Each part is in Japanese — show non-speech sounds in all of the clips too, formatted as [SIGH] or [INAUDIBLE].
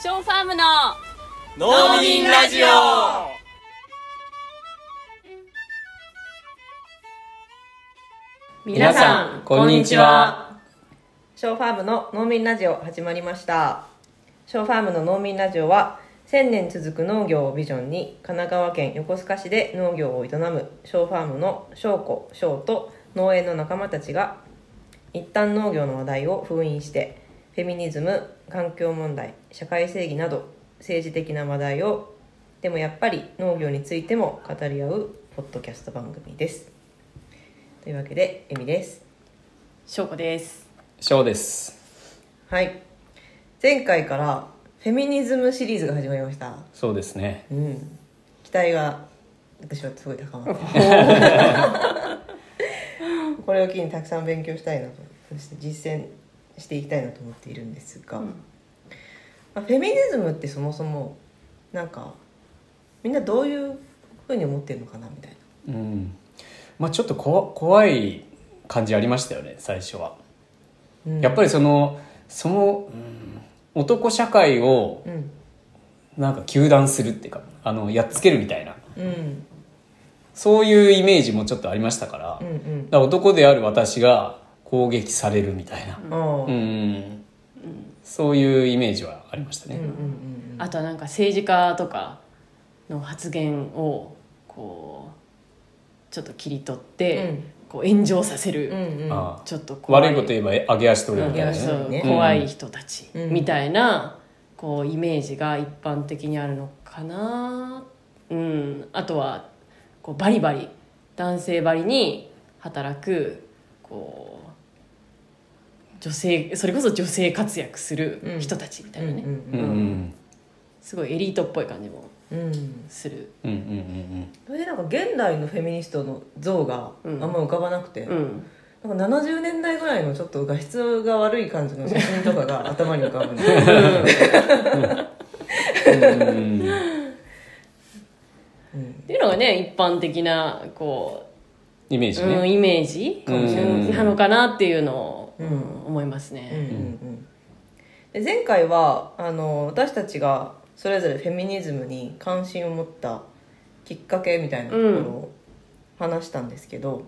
ショーファームの農民ラジオ。皆さんこんにちは。ショーファームの農民ラジオ始まりました。ショーファームの農民ラジオは1000年続く農業をビジョンに神奈川県横須賀市で農業を営むショーファームの翔子翔と農園の仲間たちが一旦農業の話題を封印してフェミニズム環境問題社会正義など政治的な話題をでもやっぱり農業についても語り合うポッドキャスト番組です。というわけでエミです。翔子です。ショーです。はい。前回からフェミニズムシリーズが始まりました。そうですね。うん。期待が私はすごい高まって [LAUGHS] これを機にたくさん勉強したいなと。そして実践していきたいなと思っているんですが、まあ、フェミニズムってそもそもなんかみんなどういうふうに思ってるのかなみたいな。うん。まあちょっとこ怖い感じありましたよね最初は、うん。やっぱりそのその、うん男社会をうん。なんか糾弾するっていうかあのやっつけるみたいな。うん。そういうイメージもちょっとありましたから,、うんうん。ら男である私が攻撃されるみたいな、うん。そういうイメージはありましたね、うんうんあとはなんか政治家とかの発言をこうちょっと切り取って、うん。こう炎上させる、うんうん。ちょっと怖い。悪いこと言えば上げ足取るみたいなね、怖い人たちうんみたいなこうイメージが一般的にあるのかな、うん、あとはこうバリバリ男性バリに働くこう女性それこそ女性活躍する人たちみたいなね、うんうんうん。すごいエリートっぽい感じもする、うんうんうんそれでなんか現代のフェミニストの像があんま浮かばなくて、うん、なんか70年代ぐらいのちょっと画質が悪い感じの写真とかが頭に浮かぶんでっていうのがね一般的なこう、イメージうん、ね、イメージかもしれない。うん。なのかなっていうのを、うん。うん思いますうんうんね。うん。で前回はあの私たちがそれぞれフェミニズムに関心を持ったきっかけみたいなところを話したんですけど、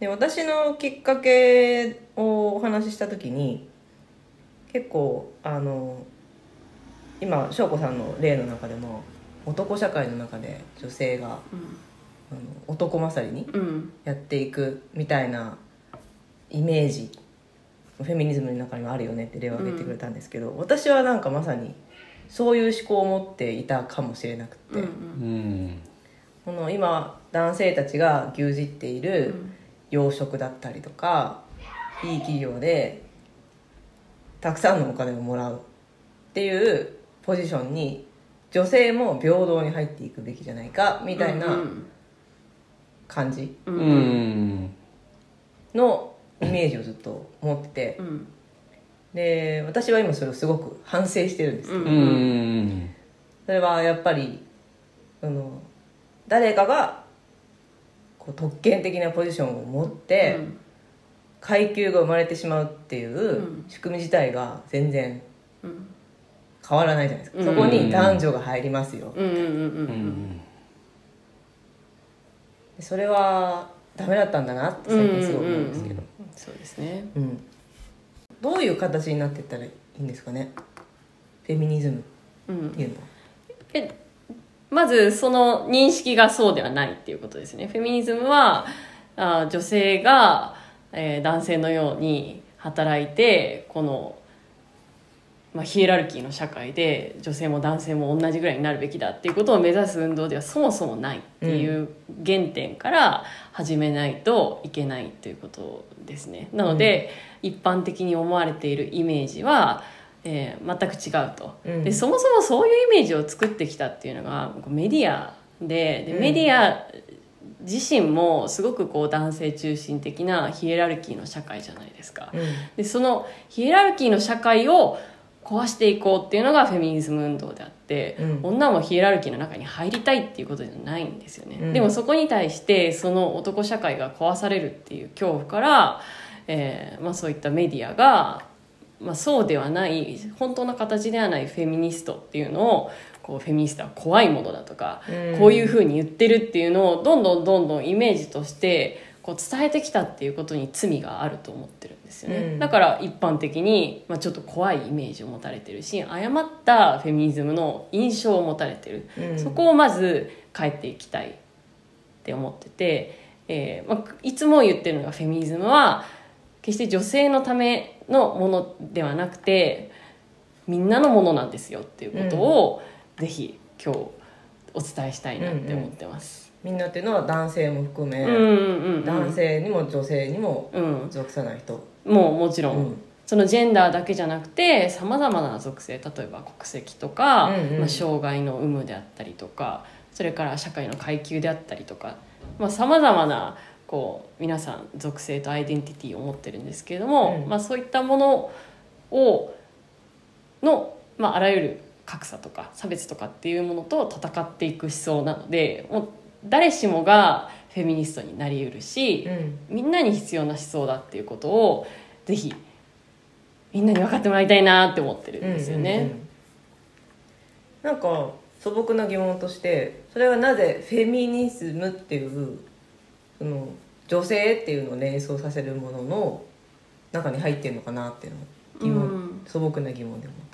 で私のきっかけをお話しした時に結構あの今翔子さんの例の中でも男社会の中で女性が、あの男勝りにうん。やっていくみたいなイメージフェミニズムの中にもあるよねって例を挙げてくれたんですけど、私はなんかまさにそういう思考を持っていたかもしれなくて、うん。うんこの今男性たちが牛耳っている養殖だったりとかいい企業でたくさんのお金をもらうっていうポジションに女性も平等に入っていくべきじゃないかみたいな感じううんん。のイメージをずっと持ってて。うん。で私は今それをすごく反省してるんです、うん。うん。それはやっぱりその誰かがこう特権的なポジションを持って、階級が生まれてしまうっていう仕組み自体が全然変わらないじゃないですか、うん。そこに男女が入りますよ、それはダメだったんだなって最近すごい思うんですけど、そうですね。うん。どういう形になっていったらいいんですかね？フェミニズム。っていうのは、えまずその認識がそうではないっていうことですね。フェミニズムはあ女性が、えー男性のように働いてこの、まあ、ヒエラルキーの社会で女性も男性も同じぐらいになるべきだっていうことを目指す運動ではそもそもないっていう原点から始めないといけないということですね。なので、一般的に思われているイメージは、えー全く違うと、うん。でそもそもそういうイメージを作ってきたっていうのがメディアででうん。メディア自身もすごくこう男性中心的なヒエラルキーの社会じゃないですか、うん。でそのヒエラルキーの社会を壊していこうっていうのがフェミニズム運動であって、うん。女もヒエラルキーの中に入りたいっていうことじゃないんですよね、うん。でもそこに対してその男社会が壊されるっていう恐怖から、えーまあ、そういったメディアがまあ、そうではない本当の形ではないフェミニストっていうのをこうフェミニストは怖いものだとか、うん。こういうふうに言ってるっていうのをどんどんどんどんイメージとしてこう伝えてきたっていうことに罪があると思ってるんですよね、うん。だから一般的に、まあ、ちょっと怖いイメージを持たれてるし誤ったフェミニズムの印象を持たれてる、うん。そこをまず変えていきたいって思ってて、えーまあ、いつも言ってるのがフェミニズムは決して女性のためのものではなくてみんなのものなんですよっていうことを、ぜひ今日お伝えしたいなって思ってます。みんなっていうのは男性も含め、男性にも女性にもうん、属さない人、もうもちろん、うん。そのジェンダーだけじゃなくてさまざまな属性例えば国籍とか、うんうん。まあ、障害の有無であったりとかそれから社会の階級であったりとかさまざ、まなこう皆さん属性とアイデンティティを持ってるんですけれども、うん。まあ、そういったものをの、まあ、あらゆる格差とか差別とかっていうものと戦っていく思想なのでもう誰しもがフェミニストになりうるし、うん。みんなに必要な思想だっていうことをぜひみんなに分かってもらいたいなって思ってるんですよね。うんうんうんなんか素朴な疑問としてそれはなぜフェミニズムっていうその女性っていうのを連想させるものの中に入ってるのかなっていうの。を疑問、うん。素朴な疑問で思っ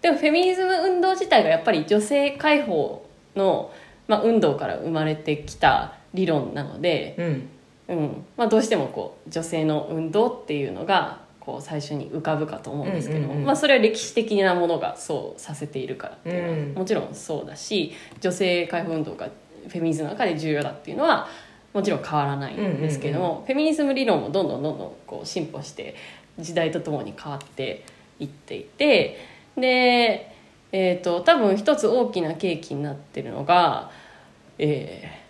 でもフェミニズム運動自体がやっぱり女性解放の、まあ、運動から生まれてきた理論なので、たうん。うん。まあ、どうしてもこう女性の運動っていうのがこう最初に浮かぶかと思うんですけども、うんうんうん。まあ、それは歴史的なものがそうさせているからっていうのはうん。もちろんそうだし女性解放運動がフェミニズムの中で重要だっていうのはもちろん変わらないんですけども、フェミニズム理論もどんどんどんどんこう進歩して時代とともに変わっていっていてで、えー、と多分一つ大きな契機になってるのが、えー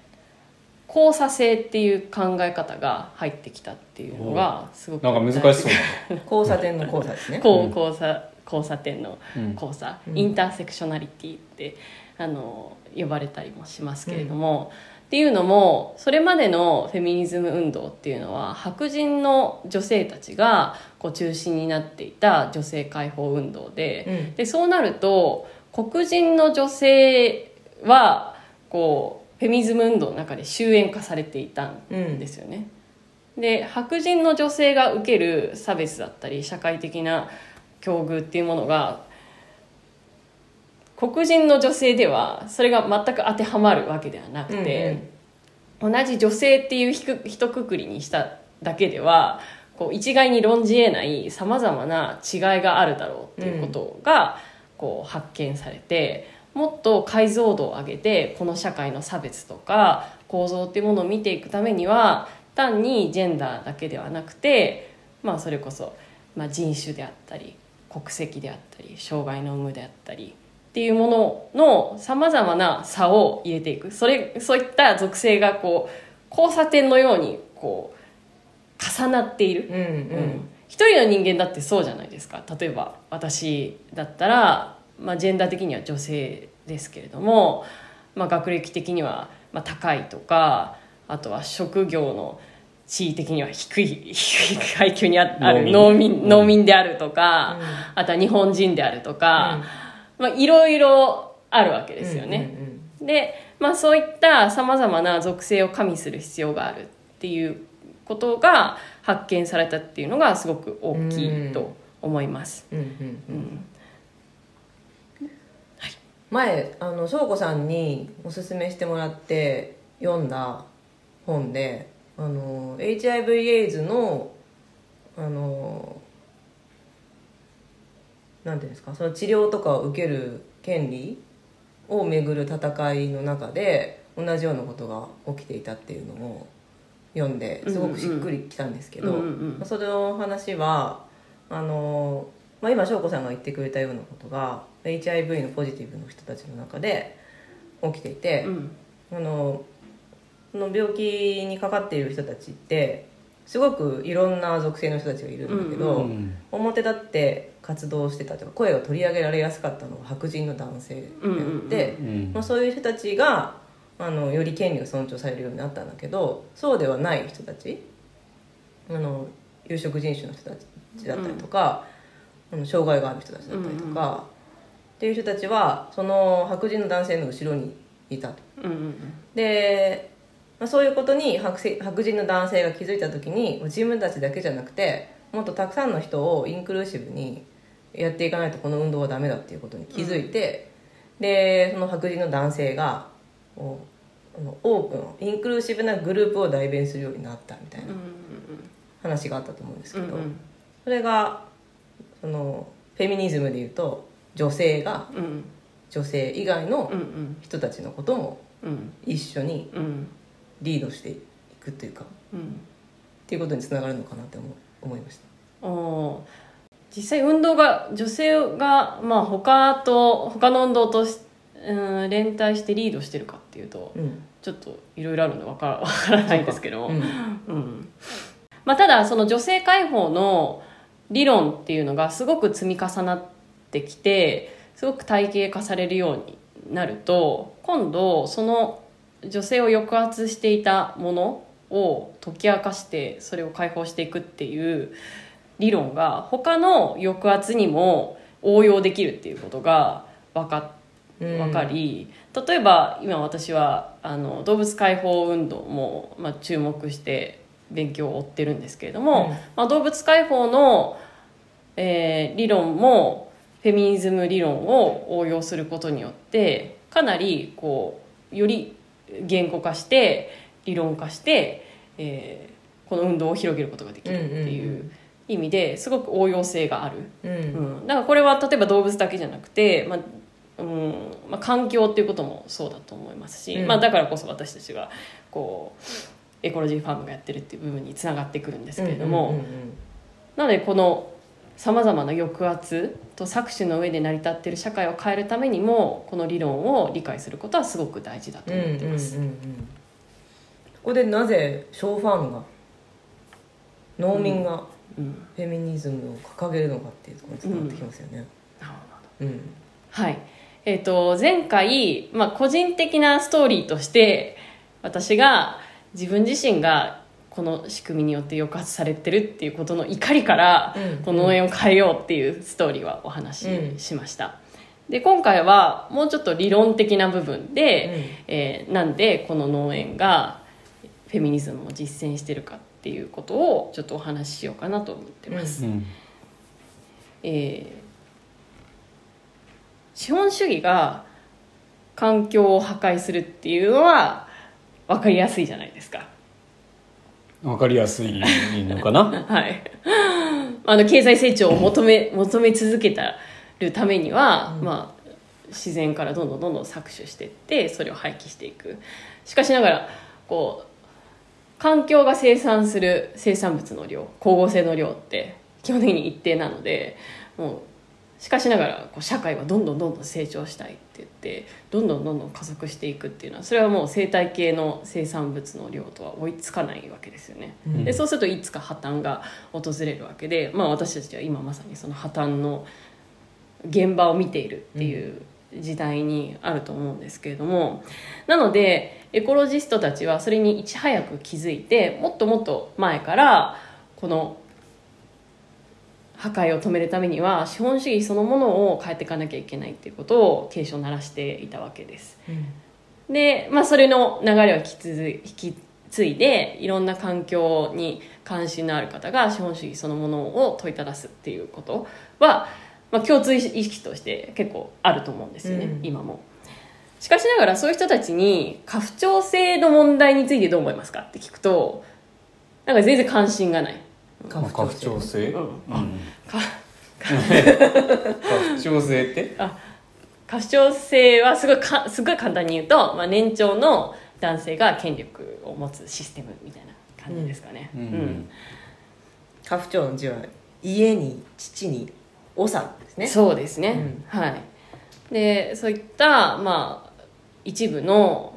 交差性っていう考え方が入ってきたっていうのがすごくなんか難しそうだね [LAUGHS] 交差点の交差ですね。こう交差交差点のうん。交差、うん。インターセクショナリティってあの呼ばれたりもしますけれども、っていうのもそれまでのフェミニズム運動っていうのは白人の女性たちがこう中心になっていた女性解放運動で,、うん。でそうなると黒人の女性はこうフェミニズム運動の中で終焉化されていたんですよね。で白人の女性が受ける差別だったり社会的な境遇っていうものが黒人の女性ではそれが全く当てはまるわけではなくて、同じ女性っていうひく一括りにしただけではこう一概に論じ得ないさまざまな違いがあるだろうっていうことがこう発見されてもっと解像度を上げてこの社会の差別とか構造っていうものを見ていくためには単にジェンダーだけではなくて、まあ、それこそ、まあ、人種であったり国籍であったり障害の有無であったりっていうもののさまざまな差を入れていく。それそういった属性がこう交差点のようにこう重なっている、うん。うん。一人の人間だってそうじゃないですか。例えば私だったら、まあ、ジェンダー的には女性ですけれども、まあ、学歴的にはまあ高いとかあとは職業の地位的には低い低い階級にあある農農民民農民であるとか、あとは日本人であるとか、まあ、いろいろあるわけですよね。うんで、まあ、そういったさまざまな属性を加味する必要があるっていうことが発見されたっていうのがすごく大きいと思います。うんうん。うん前あの翔子さんにおすすめしてもらって読んだ本であの HIV/AIDS のあのなんていうんですかその治療とかを受ける権利をめぐる戦いの中で同じようなことが起きていたっていうのを読んですごくしっくりきたんですけど、うんうん。それの話はあの、まあ、今翔子さんが言ってくれたようなことが HIV のポジティブの人たちの中で起きていて、うん。あのその病気にかかっている人たちってすごくいろんな属性の人たちがいるんだけど、うん。表立って活動してたとか声を取り上げられやすかったのは白人の男性であって、うんまあ、そういう人たちがあのより権利が尊重されるようになったんだけどそうではない人たちあの有色人種の人たちだったりとか、障害がある人たちだったりとか、っていう人たちはその白人の男性の後ろにいたと。うんうんで、まあ、そういうことに白せ白人の男性が気づいた時に自分たちだけじゃなくてもっとたくさんの人をインクルーシブにやっていかないとこの運動はダメだっていうことに気づいて、でその白人の男性がオープンインクルーシブなグループを代弁するようになったみたいな話があったと思うんですけど、うんうん。それがそのフェミニズムでいうと女性がうん。女性以外の人たちのこともうん。一緒にうん。リードしていくというかっうんていうことにつながるのかなって思う思いました。おー。実際運動が女性が、まあ、他と他の運動とし、うん、連帯してリードしてるかっていうとうん。ちょっといろいろあるのでわからわからないんですけど。も、うん。うん。まあ、ただその女性解放の理論っていうのがすごく積み重なってきてすごく体系化されるようになると今度その女性を抑圧していたものを解き明かしてそれを解放していくっていう理論が他の抑圧にも応用できるっていうことが分か分かり、例えば今私はあの動物解放運動も、まあ、注目して勉強を追ってるんですけれども、うん。まあ、動物解放の、えー理論もフェミニズム理論を応用することによってかなりこうより言語化して理論化して、えーこの運動を広げることができるっていうう意味ですごく応用性がある。うん。うん、だからこれは例えば動物だけじゃなくて、まあうんまあ、環境っていうこともそうだと思いますし、うん。まあ、だからこそ私たちがこうエコロジーファームがやってるっていう部分につながってくるんですけれども、なのでこのさまざまな抑圧と搾取の上で成り立っている社会を変えるためにもこの理論を理解することはすごく大事だとうんうん思ってます。うんうんうん。ここでなぜショーファームが農民がうんフェミニズムを掲げるのかっていうところにつながってきますよね。なるほど。うん。はい。えっ、と、前回、まあ、個人的なストーリーとして、私が自分自身がこの仕組みによって抑圧されてるっていうことの怒りから、うんこの農園を変えようっていうストーリーはお話ししました。で、今回はもうちょっと理論的な部分で、えーなんでこの農園がフェミニズムを実践してるかっていうことをちょっとお話ししようかなと思ってます。うんえー資本主義が環境を破壊するっていうのは分かりやすいじゃないですか。わかりやすいのかな？[LAUGHS] はい。あの経済成長を求め [LAUGHS] 求め続けたるためには、まあ自然からどんどんどんどん搾取していってそれを廃棄していく。しかしながらこう環境が生産する生産物の量光合成の量って基本的に一定なのでもうしかしながらこう社会はどんどんどんどん成長したいって言ってどんどんどんどん加速していくっていうのはそれはもう生態系の生産物の量とは追いつかないわけですよね。んでそうするといつか破綻が訪れるわけで、まあ、私たちは今まさにその破綻の現場を見ているっていう時代にあると思うんですけれどもなのでエコロジストたちはそれにいち早く気づいてもっともっと前からこの破壊を止めるためには資本主義そのものを変えていかなきゃいけないっていうことを警鐘を鳴らしていたわけです。で、まあ、それの流れを引き継い引き継いでいろんな環境に関心のある方が資本主義そのものを問いただすっていうことは、まあ、共通意識として結構あると思うんですよね、うん今も。しかしながらそういう人たちに家父長制の問題についてどう思いますかって聞くとなんか全然関心がない。家父長制うん。うん。長制って？家父長制はすごいかすごい簡単に言うと、まあ、年長の男性が権力を持つシステムみたいな感じですかね。うん。うん。家父長の字は家に父に長ですね。そうですね、うん。はい。でそういったまあ一部の、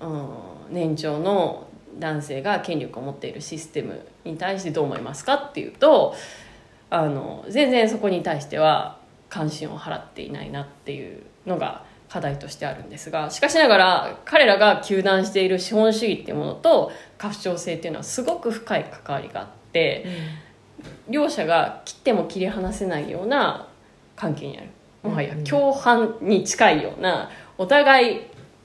うん、年長の男性が権力を持っているシステムに対してどう思いますかっていうとあの全然そこに対しては関心を払っていないなっていうのが課題としてあるんですがしかしながら彼らが糾弾している資本主義っていうものと家父長制っていうのはすごく深い関わりがあって、両者が切っても切り離せないような関係にある。もはやうんうん。共犯に近いようなお互い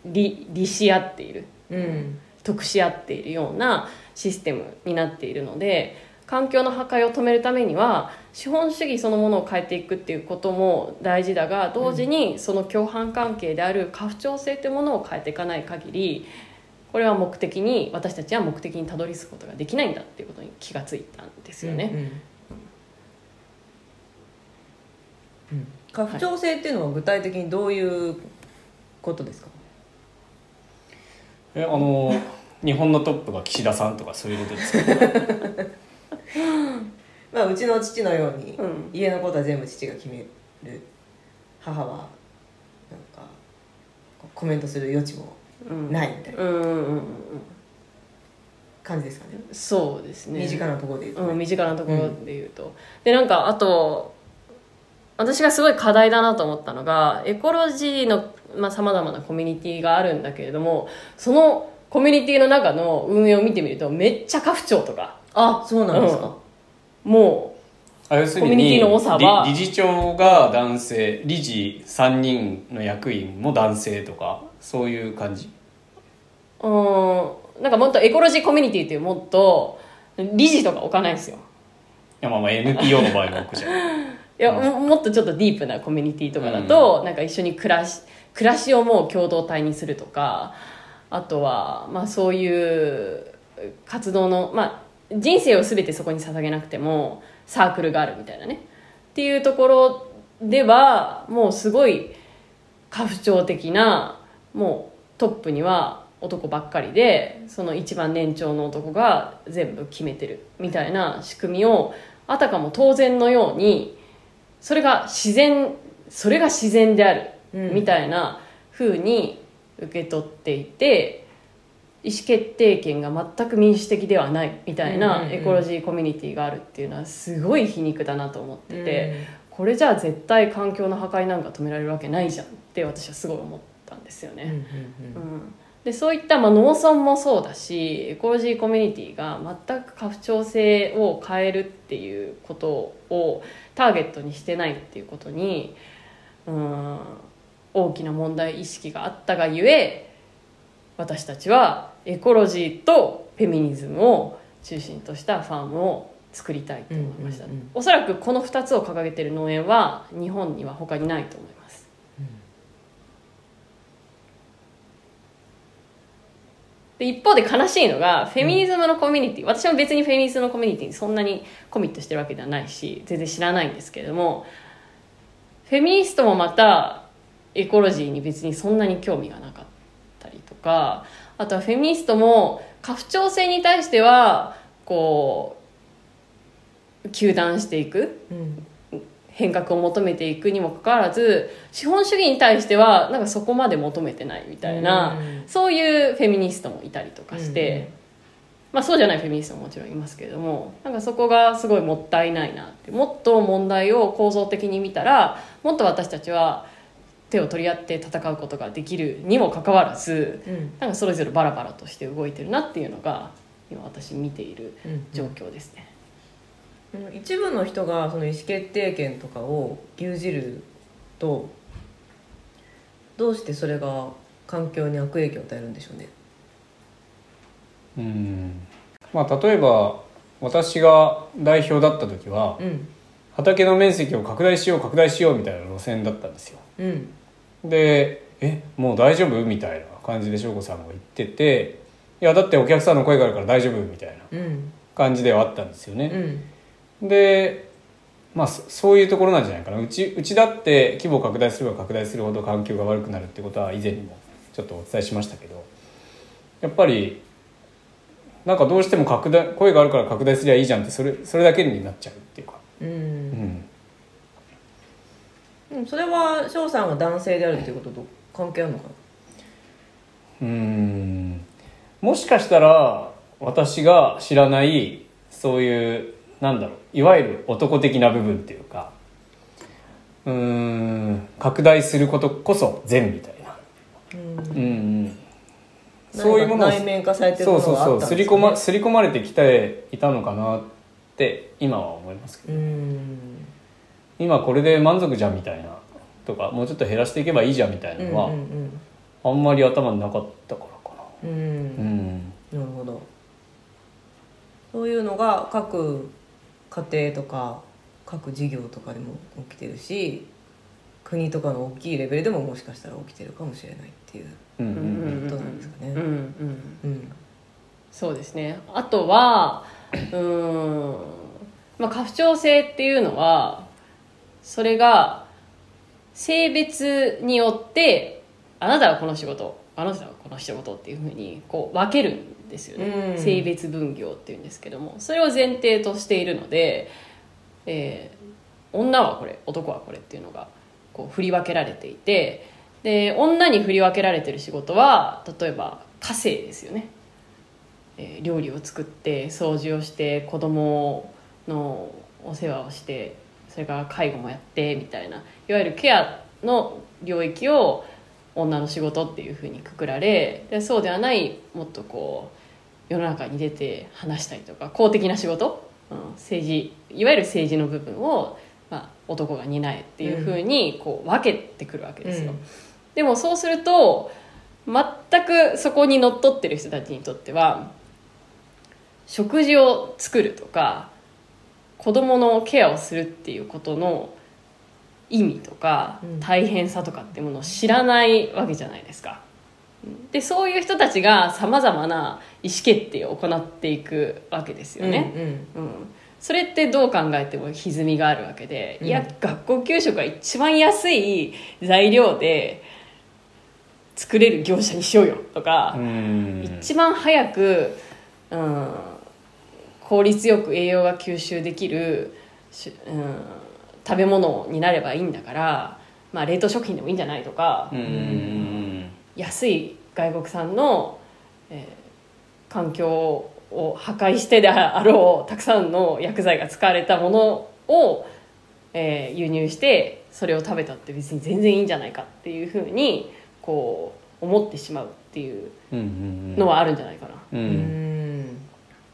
利利し合っている。うん得し合っているようなシステムになっているので環境の破壊を止めるためには資本主義そのものを変えていくっていうことも大事だが同時にその共犯関係である家父長制というものを変えていかない限りこれは目的に私たちは目的にたどり着くことができないんだっていうことに気がついたんですよね。うんうん。うん。家父長制っていうのは具体的にどういうことですか、えあの日本のトップが岸田さんとかそういうことですか？[LAUGHS] まあ、うちの父のように、うん。家のことは全部父が決める。母はなんかコメントする余地もうん。ないみたいな。うんうんうんうん。感じですかね、そうですね。身近なところで言うとね、うん、身近なところで言うと、でなんかあと私がすごい課題だなと思ったのがエコロジーのさまざ、まなコミュニティがあるんだけれどもそのコミュニティの中の運営を見てみるとめっちゃ家父長とかあそうなんですか、もあ要するコミュニテにィの多さは理理事長が男性理事3人の役員も男性とかそういう感じ？ううん。なんかもっとエコロジーコミュニティっていうもっと理事とか置かないんですよ。いやまあまあ NPO の場合は置くじゃん [LAUGHS] いや、ももっとちょっとディープなコミュニティとかだと、なんか一緒に暮らし暮らしをもう共同体にするとかあとは、まあ、そういう活動の、まあ、人生を全てそこに捧げなくてもサークルがあるみたいなね。っていうところではもうすごい家父長的なもうトップには男ばっかりでその一番年長の男が全部決めてるみたいな仕組みをあたかも当然のようにそれが自然それが自然であるうん。みたいな風に受け取っていて意思決定権が全く民主的ではないみたいうんなうんうん。エコロジーコミュニティがあるっていうのはすごい皮肉だなと思ってて、これじゃあ絶対環境の破壊なんか止められるわけないじゃんって私はすごい思ったんですよね。うんうんうん。うんでそういった、まあ、農村もそうだしエコロジーコミュニティが全く家父長制を変えるっていうことをターゲットにしてないっていうことにうん大きな問題意識があったがゆえ私たちはエコロジーとフェミニズムを中心としたファームを作りたいと思いました、うおそらくこの2つを掲げている農園は日本には他にないと思いますで一方で悲しいのがフェミニズムのコミュニティ、私も別にフェミニズムのコミュニティにそんなにコミットしてるわけではないし全然知らないんですけれどもフェミニストもまたエコロジーに別にそんなに興味がなかったりとかあとはフェミニストも家父長制に対してはこう糾弾していく。うん変革を求めていくにもかかわらず資本主義に対してはなんかそこまで求めてないみたいな、うん。そういうフェミニストもいたりとかして、うん。うんまあ、そうじゃないフェミニストももちろんいますけれどもなんかそこがすごいもったいないなってもっと問題を構造的に見たらもっと私たちは手を取り合って戦うことができるにもかかわらずうん。なんかそれぞれバラバラとして動いてるなっていうのが今私見ているうん状況ですね。うん一部の人がその意思決定権とかを牛耳るとどうしてそれが環境に悪影響を与えるんでしょうね。うん。まあ例えば私が代表だった時はうん。畑の面積を拡大しよう拡大しようみたいな路線だったんですよ。うん。で「えもう大丈夫?」みたいな感じで翔子さんが言ってて「いやだってお客さんの声があるから大丈夫」みたいなうん。感じではあったんですようね、んでまあそそういうところなんじゃないかな。うちうちだって規模を拡大すれば拡大するほど環境が悪くなるってことは以前にもちょっとお伝えしましたけどやっぱりなんかどうしても拡大声があるから拡大すりゃいいじゃんってそれそれだけになっちゃうっていうか、ううん。ん、うんそれは翔さんが男性であるっていうことと関係あるのかな？うーん。もしかしたら私が知らないそういうなんだろういわゆる男的な部分っていうかうーん拡大することこそ善みたいな、うん。そういうものを内面化されてるものそうそうがあったんですね。そう刷り込ま刷り込まれてきていたのかなっって今は思いますけど。うん。今これで満足じゃんみたいなとかもうちょっと減らしていけばいいじゃんみたいなのは、うんあんまり頭になかったからかうんうん、うな、うんん、なるほど。そういうのが各家庭とか各事業とかでも起きてるし国とかの大きいレベルでももしかしたら起きてるかもしれないっていううんうんうん。ことなんですかね。うんうんうん。そうですね。あとはうーんまあ家父長制っていうのはそれが性別によってあなたはこの仕事あなたはこの仕事っていうふうにこう分けるんですよね、うん。性別分業っていうんですけども。それを前提としているので、えー女はこれ男はこれっていうのがこう振り分けられていてで女に振り分けられてる仕事は例えば家政ですよね。えー料理を作って掃除をして子供のお世話をしてそれから介護もやってみたいないわゆるケアの領域を女の仕事っていうふうにくくられでそうではないもっとこう世の中に出て話したりとか公的な仕事、うん、政治いわゆる政治の部分を、まあ、男が担えっていうふうにこう分けてくるわけですよ。うんでもそうすると全くそこにのっとってる人たちにとっては食事を作るとか子供のケアをするっていうことの意味とかうん。大変さとかっていうものを知らないわけじゃないですか。でそういう人たちがさまざまな意思決定を行っていくわけですよね。うんうん、それってどう考えても歪みがあるわけで、うん。いや学校給食が一番安い材料で作れる業者にしようよとか、うん。一番早く、うん、効率よく栄養が吸収できるし、うん、食べ物になればいいんだから、まあ、冷凍食品でもいいんじゃないとか、うん。安い外国産の、えー環境を破壊してであろうたくさんの薬剤が使われたものを、えー輸入してそれを食べたって別に全然いいんじゃないかっていうふうにこう思ってしまうっていうのはあるんじゃないかな。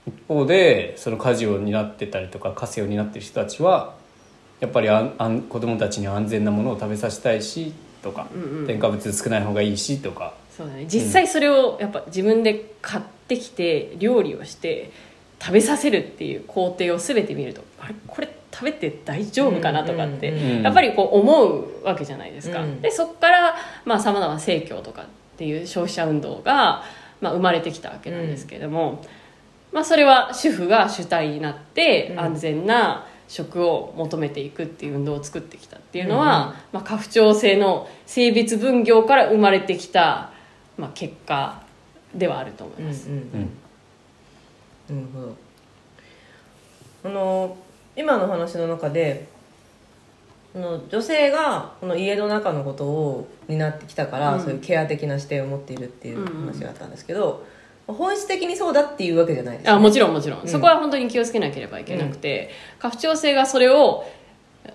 一方でその家事を担ってたりとか家政を担ってる人たちはやっぱりあんあん子供たちに安全なものを食べさせたいしとか、うんうん。添加物少ない方がいいしとか。そうだね。実際それをやっぱ自分で買ってきて料理をして食べさせるっていう工程を全て見るとあれ？これ食べて大丈夫かなとかって、うんうんやっぱりこう思うわけじゃないですか、うん。でそこからさまざ、ま生協とかっていう消費者運動が、まあ、生まれてきたわけなんですけれども、まあ、それは主婦が主体になってうん。安全な食を求めていくっていう運動を作ってきたっていうのは、まあ、家父長制の性別分業から生まれてきた、まあ、結果ではあると思います。うんうん。うん。なるほど。あの今の話の中であの女性がこの家の中のことを担ってきたから、うん。そういうケア的な視点を持っているっていう話があったんですけど、本質的にそうだっていうわけじゃないです、ね、あもちろんもちろん、うん。そこは本当に気をつけなければいけなくて、家父長制がそれを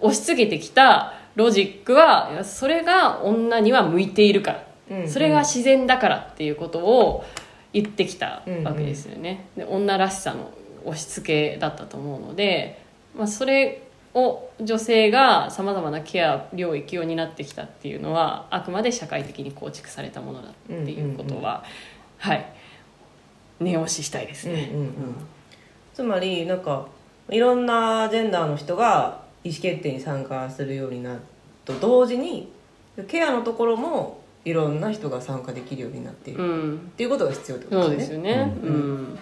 押し付けてきたロジックはそれが女には向いているから、うんそれが自然だからっていうことを言ってきたわけですよね、で女らしさの押し付けだったと思うので、まあ、それを女性がさまざまなケア領域を担ってきたっていうのはあくまで社会的に構築されたものだっていうことは、はい念押ししたいですね。うんうんうんつまりなんかいろんなジェンダーの人が意思決定に参加するようになると同時にケアのところもいろんな人が参加できるようになっている、っうんていうことが必要ってことそうですすよね。ううん。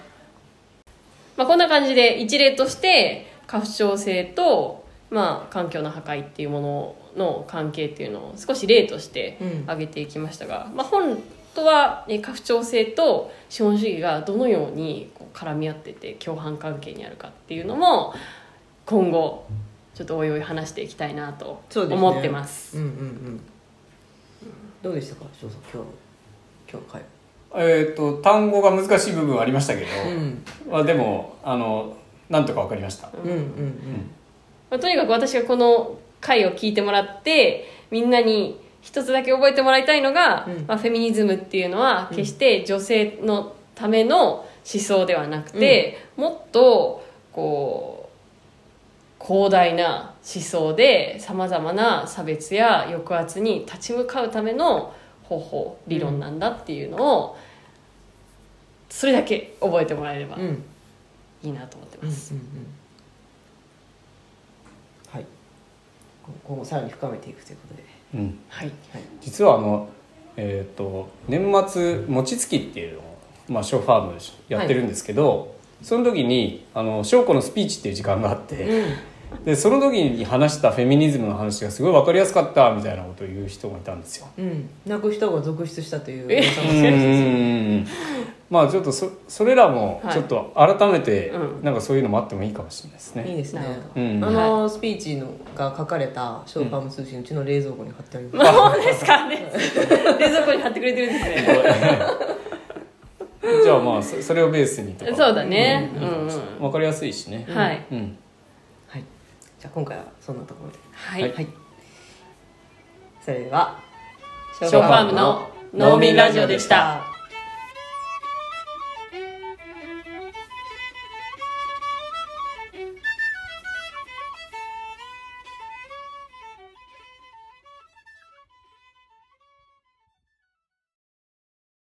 まあこんな感じで一例として過不調性とまあ環境の破壊っていうものの関係っていうのを少し例としてうん挙げていきましたが、まあ本当はえ過不調性と資本主義がどのようにこう絡み合ってて共犯関係にあるかっていうのも今後ちょっとおいおい話していきたいなと思ってます。うんうんうん。どうでしたか翔さん今日今日会。えっ、と単語が難しい部分はありましたけど、うん。まあ、でもあのなんとかわかりました、うんうんまあ、とにかく私がこの回を聞いてもらってみんなに一つだけ覚えてもらいたいのが、うん。まあ、フェミニズムっていうのは決して女性のための思想ではなくて、もっとこう広大な思想でさまざまな差別や抑圧に立ち向かうための方法理論なんだっていうのをそれだけ覚えてもらえればうん。うんいいなと思ってうんます。はい。今後さらに深めていくということでうん、はい、実はあの、えー、と年末餅つきっていうのを、まあ、ショーファームでやってるんですけど、その時にあの翔子のスピーチっていう時間があって、うんでその時に話したフェミニズムの話がすごい分かりやすかったみたいなことを言う人がいたんですよ。うん。泣く人が続出したというえ噂もうんうんうん。まあちょっとそそれらもはいちょっと改めて、うん。なんかそういうのもあってもいいかもしれないですね。いいですね。うん。あのスピーチのが書かれたショーファーム通信うちの冷蔵庫に貼ってあります。そうですかね。[LAUGHS] 冷蔵庫に貼ってくれてるんですね。[LAUGHS] じゃあまあそそれをベースにとか。そうだね。ん。うんうん。分かりやすいしね。はい。うん。はいじゃあ今回はそんなところで。はい、はい。はい。それではショーファームの農民ラジオでした